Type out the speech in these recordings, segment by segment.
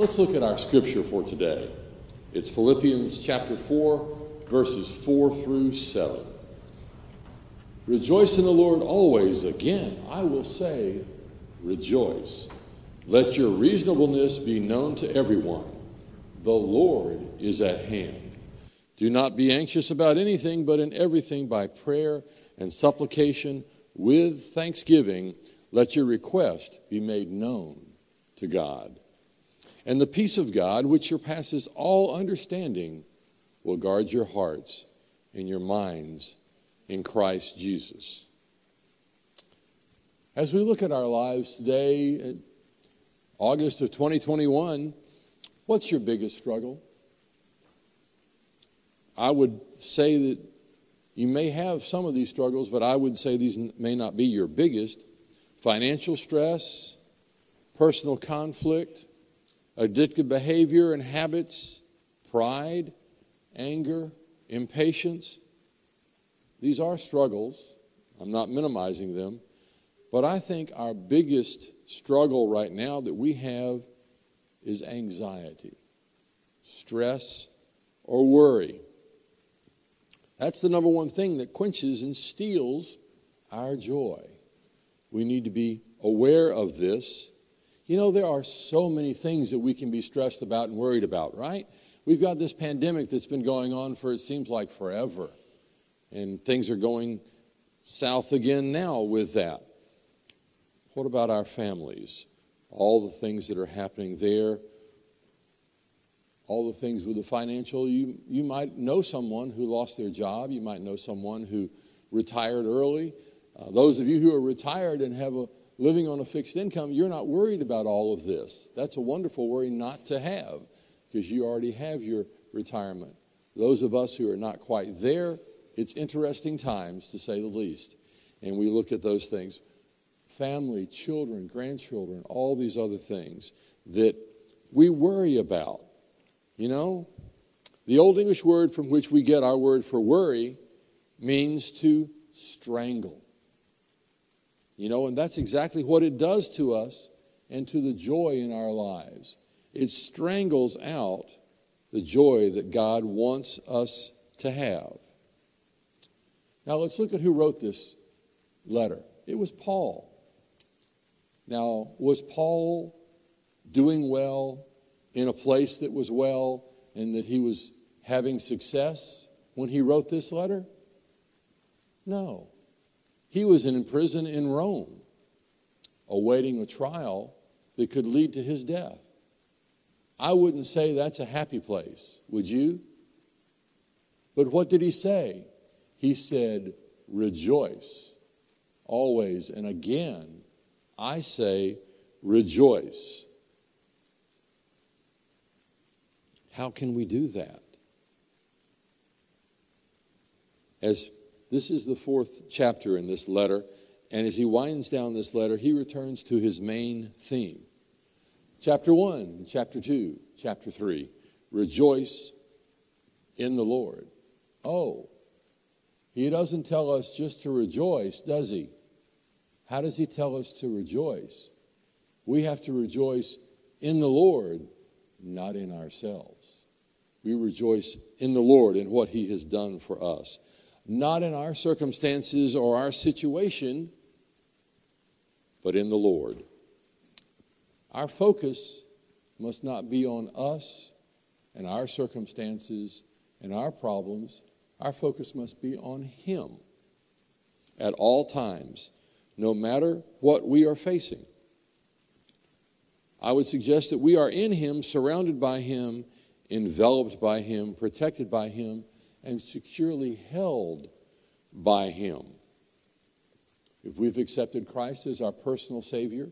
Let's look at our scripture for today. It's Philippians chapter 4, verses 4 through 7. Rejoice in the Lord always. Again, I will say, rejoice. Let your reasonableness be known to everyone. The Lord is at hand. Do not be anxious about anything, but in everything by prayer and supplication with thanksgiving, let your request be made known to God. And the peace of God, which surpasses all understanding, will guard your hearts and your minds in Christ Jesus. As we look at our lives today, August of 2021, what's your biggest struggle? I would say that you may have some of these struggles, but I would say these may not be your biggest. Financial stress, personal conflict, addictive behavior and habits, pride, anger, impatience. These are struggles. I'm not minimizing them. But I think our biggest struggle right now that we have is anxiety, stress, or worry. That's the number one thing that quenches and steals our joy. We need to be aware of this. You know, there are so many things that we can be stressed about and worried about, right? We've got this pandemic that's been going on for, it seems like, forever. And things are going south again now with that. What about our families? All the things that are happening there, all the things with the financial. You, you might know someone who lost their job, you might know someone who retired early. Uh, those of you who are retired and have a living on a fixed income, you're not worried about all of this. That's a wonderful worry not to have because you already have your retirement. Those of us who are not quite there, it's interesting times to say the least. And we look at those things family, children, grandchildren, all these other things that we worry about. You know, the Old English word from which we get our word for worry means to strangle. You know, and that's exactly what it does to us and to the joy in our lives it strangles out the joy that God wants us to have. Now let's look at who wrote this letter. It was Paul. Now, was Paul doing well in a place that was well and that he was having success when he wrote this letter? No. He was in prison in Rome, awaiting a trial that could lead to his death. I wouldn't say that's a happy place, would you? But what did he say? He said, Rejoice always. And again, I say, Rejoice. How can we do that? As this is the fourth chapter in this letter, and as he winds down this letter, he returns to his main theme. Chapter 1, chapter 2, chapter 3. Rejoice in the Lord. Oh, he doesn't tell us just to rejoice, does he? How does he tell us to rejoice? We have to rejoice in the Lord, not in ourselves. We rejoice in the Lord and what he has done for us, not in our circumstances or our situation, but in the Lord. Our focus must not be on us and our circumstances and our problems. Our focus must be on Him at all times, no matter what we are facing. I would suggest that we are in Him, surrounded by Him, enveloped by Him, protected by Him, and securely held by Him. If we've accepted Christ as our personal Savior,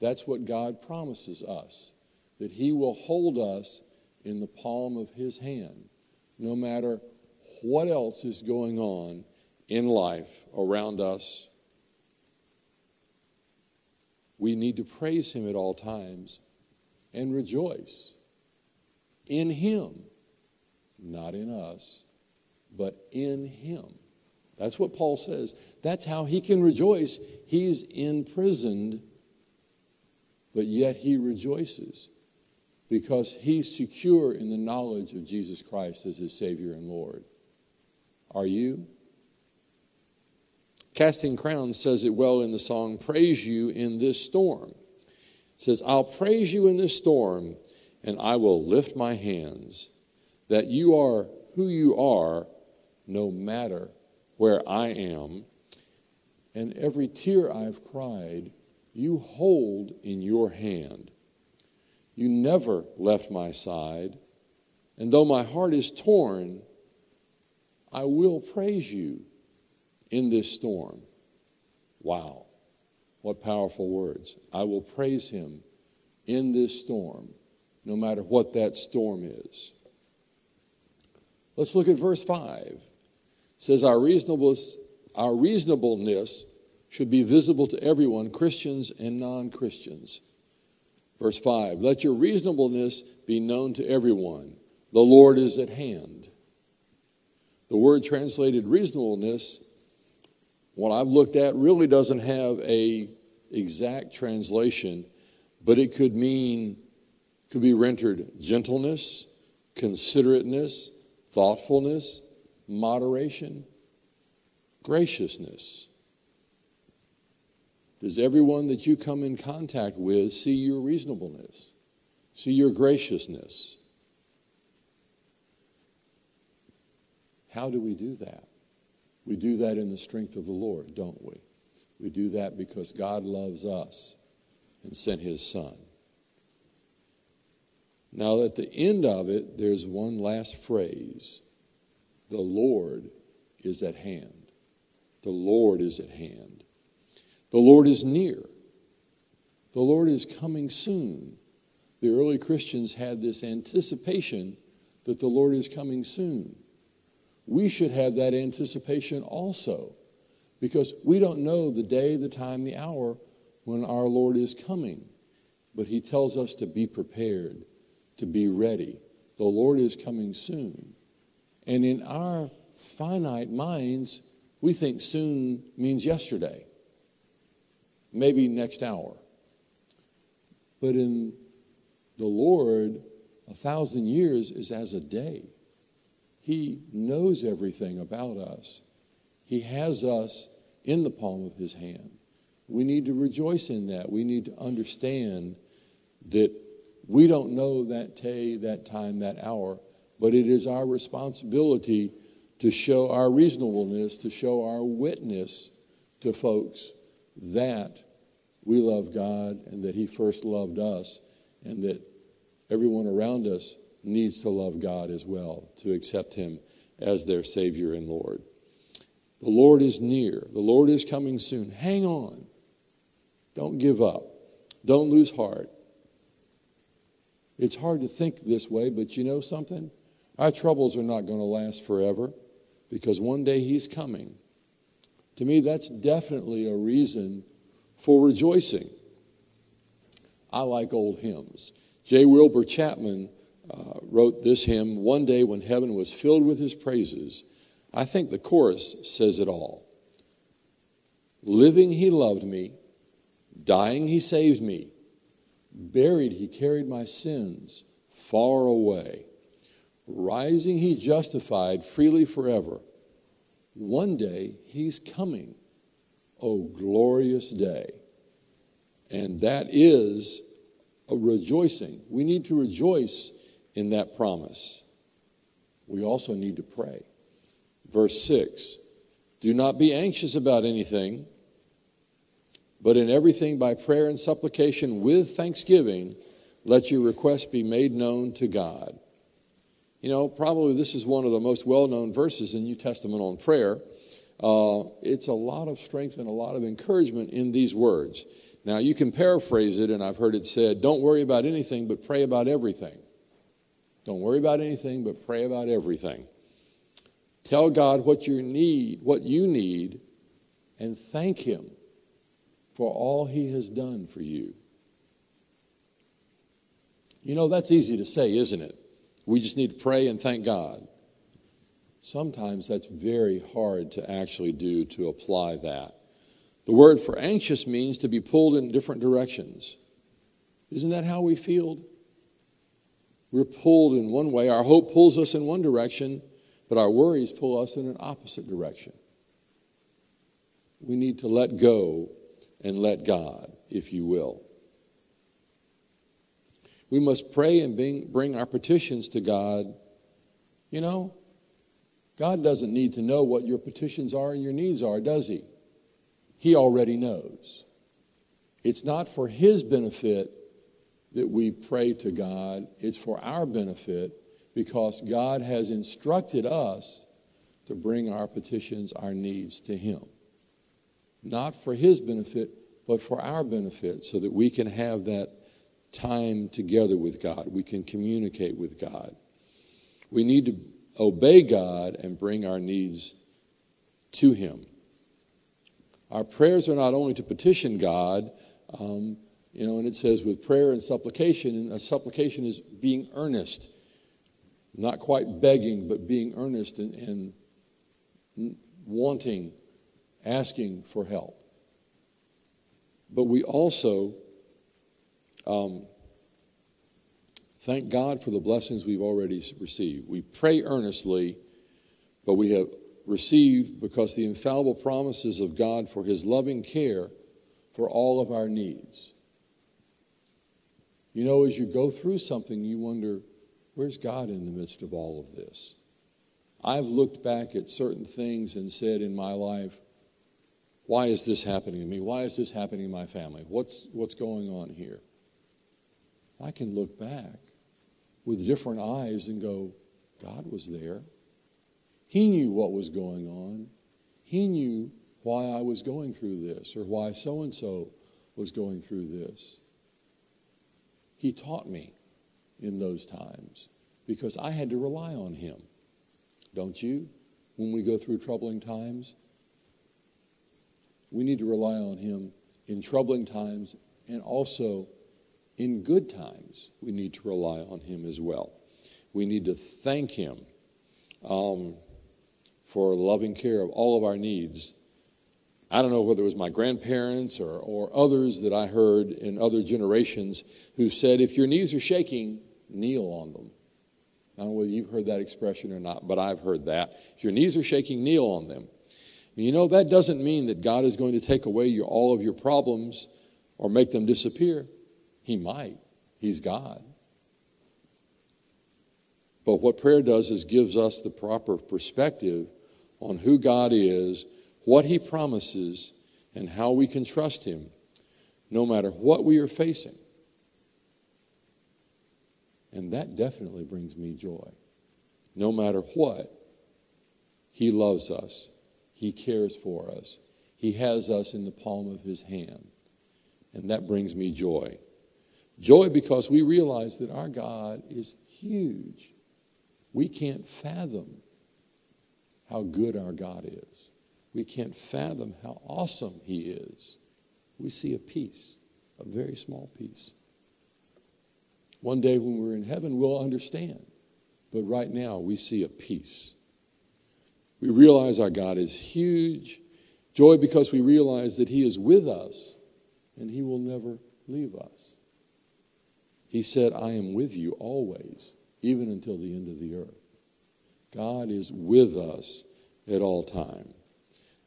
that's what God promises us that He will hold us in the palm of His hand, no matter what else is going on in life around us. We need to praise Him at all times and rejoice in Him, not in us, but in Him. That's what Paul says. That's how he can rejoice. He's imprisoned but yet he rejoices because he's secure in the knowledge of Jesus Christ as his Savior and Lord. Are you? Casting Crowns says it well in the song, Praise You in This Storm. It says, I'll praise you in this storm, and I will lift my hands, that you are who you are, no matter where I am. And every tear I've cried, you hold in your hand. You never left my side, and though my heart is torn, I will praise you in this storm. Wow, what powerful words. I will praise him in this storm, no matter what that storm is. Let's look at verse 5. Says, Our reasonableness, our reasonableness should be visible to everyone, Christians and non Christians. Verse 5 Let your reasonableness be known to everyone. The Lord is at hand. The word translated reasonableness, what I've looked at, really doesn't have a exact translation, but it could mean, could be rendered gentleness, considerateness, thoughtfulness, moderation, graciousness. Does everyone that you come in contact with see your reasonableness, see your graciousness? How do we do that? We do that in the strength of the Lord, don't we? We do that because God loves us and sent his Son. Now, at the end of it, there's one last phrase The Lord is at hand. The Lord is at hand. The Lord is near. The Lord is coming soon. The early Christians had this anticipation that the Lord is coming soon. We should have that anticipation also because we don't know the day, the time, the hour when our Lord is coming. But He tells us to be prepared, to be ready. The Lord is coming soon. And in our finite minds, we think soon means yesterday maybe next hour. But in the Lord, a thousand years is as a day. He knows everything about us, He has us in the palm of His hand. We need to rejoice in that. We need to understand that we don't know that day, that time, that hour, but it is our responsibility to show our reasonableness, to show our witness to folks that we love God and that He first loved us, and that everyone around us needs to love God as well, to accept Him as their Savior and Lord. The Lord is near, the Lord is coming soon. Hang on. Don't give up, don't lose heart. It's hard to think this way, but you know something? Our troubles are not going to last forever because one day He's coming. To me, that's definitely a reason for rejoicing. I like old hymns. J. Wilbur Chapman uh, wrote this hymn, One Day When Heaven Was Filled with His Praises. I think the chorus says it all. Living, He loved me. Dying, He saved me. Buried, He carried my sins far away. Rising, He justified freely forever. One day, He's coming Oh, glorious day. And that is a rejoicing. We need to rejoice in that promise. We also need to pray. Verse 6 Do not be anxious about anything, but in everything by prayer and supplication with thanksgiving, let your requests be made known to God. You know, probably this is one of the most well known verses in New Testament on prayer. Uh, it's a lot of strength and a lot of encouragement in these words. Now, you can paraphrase it, and I've heard it said, don't worry about anything, but pray about everything. Don't worry about anything, but pray about everything. Tell God what you need, what you need, and thank Him for all He has done for you. You know, that's easy to say, isn't it? We just need to pray and thank God. Sometimes that's very hard to actually do to apply that. The word for anxious means to be pulled in different directions. Isn't that how we feel? We're pulled in one way. Our hope pulls us in one direction, but our worries pull us in an opposite direction. We need to let go and let God, if you will. We must pray and bring, our petitions to God. You know, God doesn't need to know what your petitions are and your needs are, does He? He already knows. It's not for His benefit that we pray to God, it's for our benefit because God has instructed us to bring our petitions, our needs to Him. Not for His benefit, but for our benefit, so that we can have that time together with God. We can communicate with God. We need to obey God and bring our needs to Him. Our prayers are not only to petition God, um, you know, and it says with prayer and supplication, and a supplication is being earnest, not quite begging, but being earnest and, and wanting, asking for help. But we also um, thank God for the blessings we've already received. We pray earnestly, but we have received because the infallible promises of God for his loving care for all of our needs. You know, as you go through something, you wonder, where's God in the midst of all of this? I've looked back at certain things and said in my life, why is this happening to me? Why is this happening to my family? What's, what's going on here? I can look back with different eyes and go, God was there. He knew what was going on. He knew why I was going through this or why so and so was going through this. He taught me in those times because I had to rely on Him. Don't you? When we go through troubling times, we need to rely on Him in troubling times and also in good times. We need to rely on Him as well. We need to thank Him um, for loving care of all of our needs. I don't know whether it was my grandparents or, or others that I heard in other generations who said, if your knees are shaking, kneel on them. I don't know whether you've heard that expression or not, but I've heard that. If your knees are shaking, kneel on them. You know, that doesn't mean that God is going to take away your, all of your problems or make them disappear. He might. He's God. But what prayer does is gives us the proper perspective on who God is, what He promises, and how we can trust Him no matter what we are facing. And that definitely brings me joy. No matter what, He loves us. He cares for us. He has us in the palm of His hand. And that brings me joy. Joy because we realize that our God is huge. We can't fathom how good our God is. We can't fathom how awesome He is. We see a piece, a very small piece. One day when we're in heaven, we'll understand. But right now, we see a piece. We realize our God is huge. Joy because we realize that He is with us and He will never leave us. He said, I am with you always, even until the end of the earth. God is with us at all time.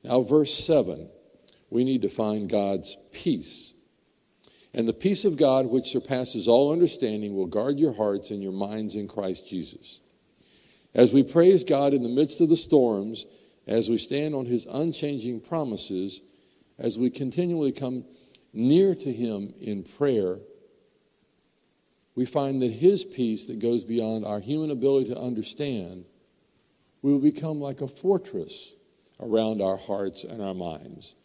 Now, verse 7, we need to find God's peace. And the peace of God, which surpasses all understanding, will guard your hearts and your minds in Christ Jesus. As we praise God in the midst of the storms, as we stand on his unchanging promises, as we continually come near to him in prayer, we find that his peace that goes beyond our human ability to understand will become like a fortress around our hearts and our minds.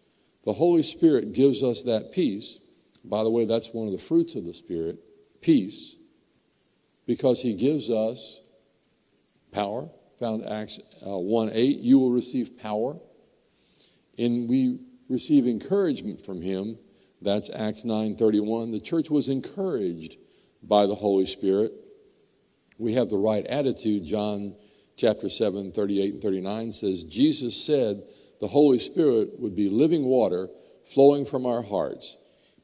The Holy Spirit gives us that peace. By the way, that's one of the fruits of the Spirit peace, because he gives us power. Found Acts uh, 1 8, you will receive power. And we receive encouragement from him. That's Acts 9 31. The church was encouraged by the Holy Spirit. We have the right attitude. John chapter 7, 38 and 39 says, Jesus said the Holy Spirit would be living water flowing from our hearts.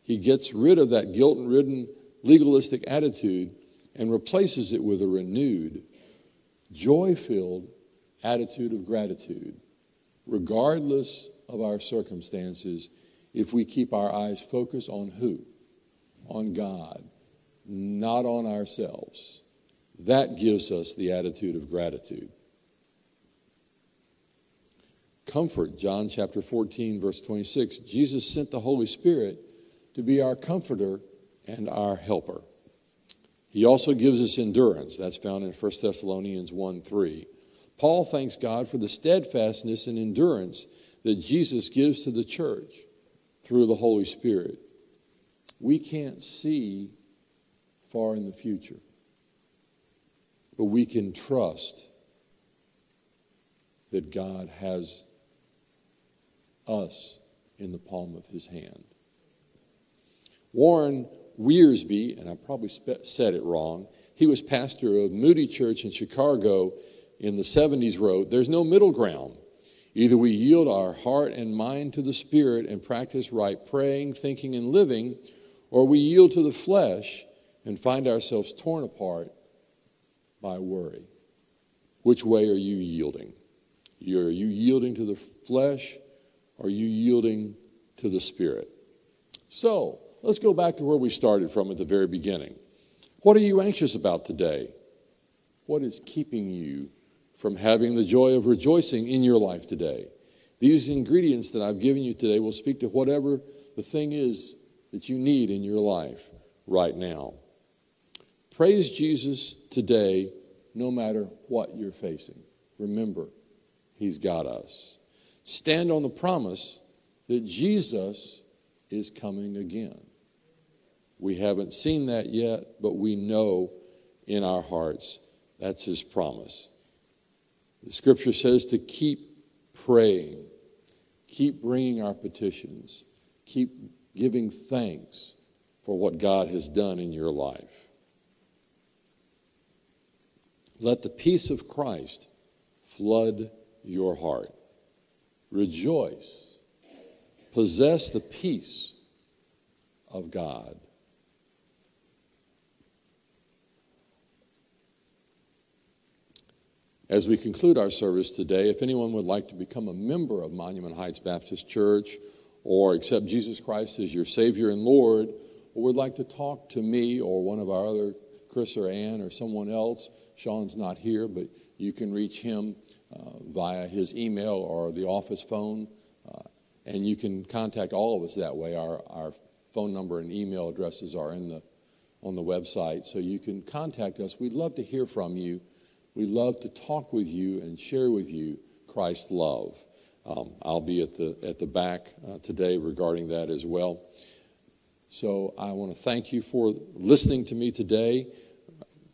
He gets rid of that guilt ridden legalistic attitude and replaces it with a renewed, joy filled attitude of gratitude, regardless of our circumstances, if we keep our eyes focused on who? On God, not on ourselves. That gives us the attitude of gratitude. Comfort, John chapter 14, verse 26. Jesus sent the Holy Spirit to be our comforter and our helper. He also gives us endurance. That's found in 1 Thessalonians 1 3. Paul thanks God for the steadfastness and endurance that Jesus gives to the church through the Holy Spirit. We can't see far in the future, but we can trust that God has us in the palm of his hand. Warren Wiersbe, and I probably said it wrong, he was pastor of Moody Church in Chicago in the 70s, wrote, There's no middle ground. Either we yield our heart and mind to the Spirit and practice right praying, thinking, and living, or we yield to the flesh and find ourselves torn apart by worry. Which way are you yielding? Are you yielding to the flesh are you yielding to the Spirit? So, let's go back to where we started from at the very beginning. What are you anxious about today? What is keeping you from having the joy of rejoicing in your life today? These ingredients that I've given you today will speak to whatever the thing is that you need in your life right now. Praise Jesus today, no matter what you're facing. Remember, He's got us stand on the promise that Jesus is coming again. We haven't seen that yet, but we know in our hearts that's his promise. The scripture says to keep praying, keep bringing our petitions, keep giving thanks for what God has done in your life. Let the peace of Christ flood your heart. Rejoice. Possess the peace of God. As we conclude our service today, if anyone would like to become a member of Monument Heights Baptist Church or accept Jesus Christ as your Savior and Lord, or would like to talk to me or one of our other, Chris or Ann or someone else, Sean's not here, but you can reach him uh, via his email or the office phone. Uh, and you can contact all of us that way. Our, our phone number and email addresses are in the, on the website. So you can contact us. We'd love to hear from you. We'd love to talk with you and share with you Christ's love. Um, I'll be at the, at the back uh, today regarding that as well. So I want to thank you for listening to me today.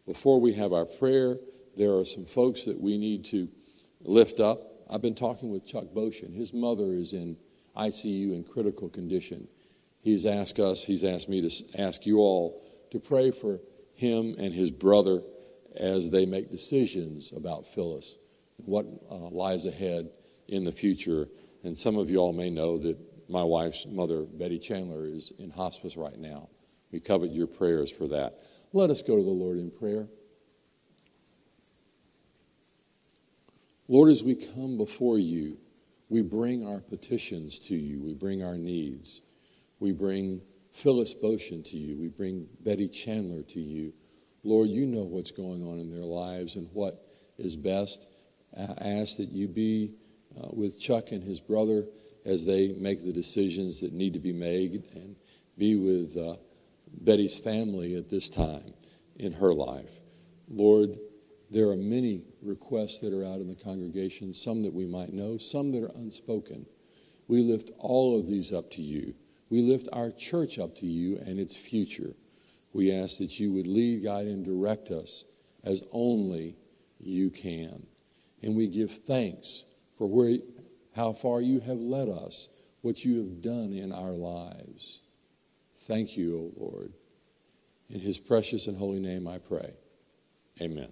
Before we have our prayer, there are some folks that we need to lift up. I've been talking with Chuck Boshin. His mother is in ICU in critical condition. He's asked us, he's asked me to ask you all to pray for him and his brother as they make decisions about Phyllis and what uh, lies ahead in the future. And some of you all may know that my wife's mother, Betty Chandler, is in hospice right now. We covet your prayers for that. Let us go to the Lord in prayer. Lord, as we come before you, we bring our petitions to you. We bring our needs. We bring Phyllis Boshin to you. We bring Betty Chandler to you. Lord, you know what's going on in their lives and what is best. I ask that you be uh, with Chuck and his brother as they make the decisions that need to be made and be with uh, Betty's family at this time in her life. Lord, there are many requests that are out in the congregation, some that we might know, some that are unspoken. We lift all of these up to you. We lift our church up to you and its future. We ask that you would lead, guide, and direct us as only you can. And we give thanks for where, how far you have led us, what you have done in our lives. Thank you, O Lord. In his precious and holy name I pray. Amen.